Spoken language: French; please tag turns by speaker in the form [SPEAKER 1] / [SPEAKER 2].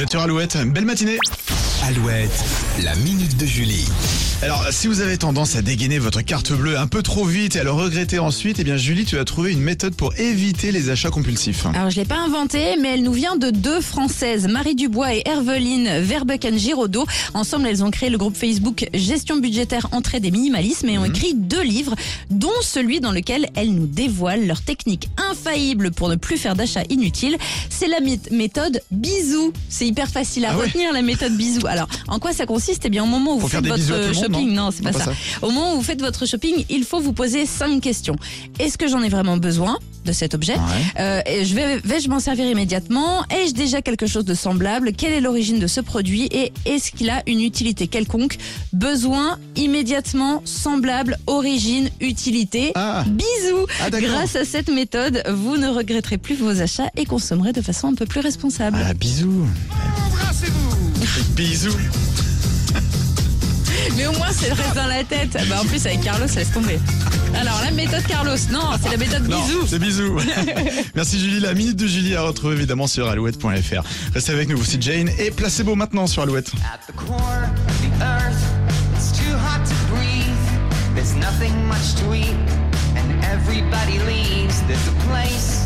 [SPEAKER 1] Vous êtes sur Alouette, belle matinée
[SPEAKER 2] Alouette, la minute de Julie.
[SPEAKER 1] Alors, si vous avez tendance à dégainer votre carte bleue un peu trop vite et à le regretter ensuite, eh bien Julie, tu as trouvé une méthode pour éviter les achats compulsifs.
[SPEAKER 3] Alors je l'ai pas inventée, mais elle nous vient de deux Françaises, Marie Dubois et Herveline Verbecken-Giraudot. Ensemble, elles ont créé le groupe Facebook Gestion budgétaire entrée des minimalismes et ont écrit deux livres, dont celui dans lequel elles nous dévoilent leur technique infaillible pour ne plus faire d'achats inutiles. C'est la méthode bisou. C'est hyper facile à
[SPEAKER 1] Ah ouais
[SPEAKER 3] retenir la méthode bisou. Alors, en quoi ça consiste? Eh bien, au moment où
[SPEAKER 1] Faut
[SPEAKER 3] vous faites votre
[SPEAKER 1] monde,
[SPEAKER 3] shopping,
[SPEAKER 1] non
[SPEAKER 3] non, c'est pas,
[SPEAKER 1] pas
[SPEAKER 3] ça.
[SPEAKER 1] ça.
[SPEAKER 3] Au moment où vous faites votre shopping, il faut vous poser cinq questions. Est-ce que j'en ai vraiment besoin de cet objet?
[SPEAKER 1] Ouais.
[SPEAKER 3] Euh, et je vais, vais-je m'en servir immédiatement? Ai-je déjà quelque chose de semblable? Quelle est l'origine de ce produit? Et est-ce qu'il a une utilité quelconque? Besoin, immédiatement, semblable, origine, utilité.
[SPEAKER 1] Ah.
[SPEAKER 3] Bisous
[SPEAKER 1] Ah.
[SPEAKER 3] Grâce à cette méthode, vous ne regretterez plus vos achats et consommerez de façon un peu plus responsable.
[SPEAKER 1] Ah, bisous. Bisous.
[SPEAKER 3] Mais au moins, c'est le reste dans la tête. Bah, en plus, avec Carlos, laisse tomber. Alors, la méthode Carlos, non, c'est la méthode
[SPEAKER 1] Non,
[SPEAKER 3] bisous.
[SPEAKER 1] c'est bisous. Merci Julie, la minute de Julie à retrouver évidemment sur alouette.fr. Restez avec nous, voici Jane et placebo maintenant sur Alouette.
[SPEAKER 4] At the core of the earth, it's too hot to breathe. There's nothing much to eat, and everybody leaves. There's a place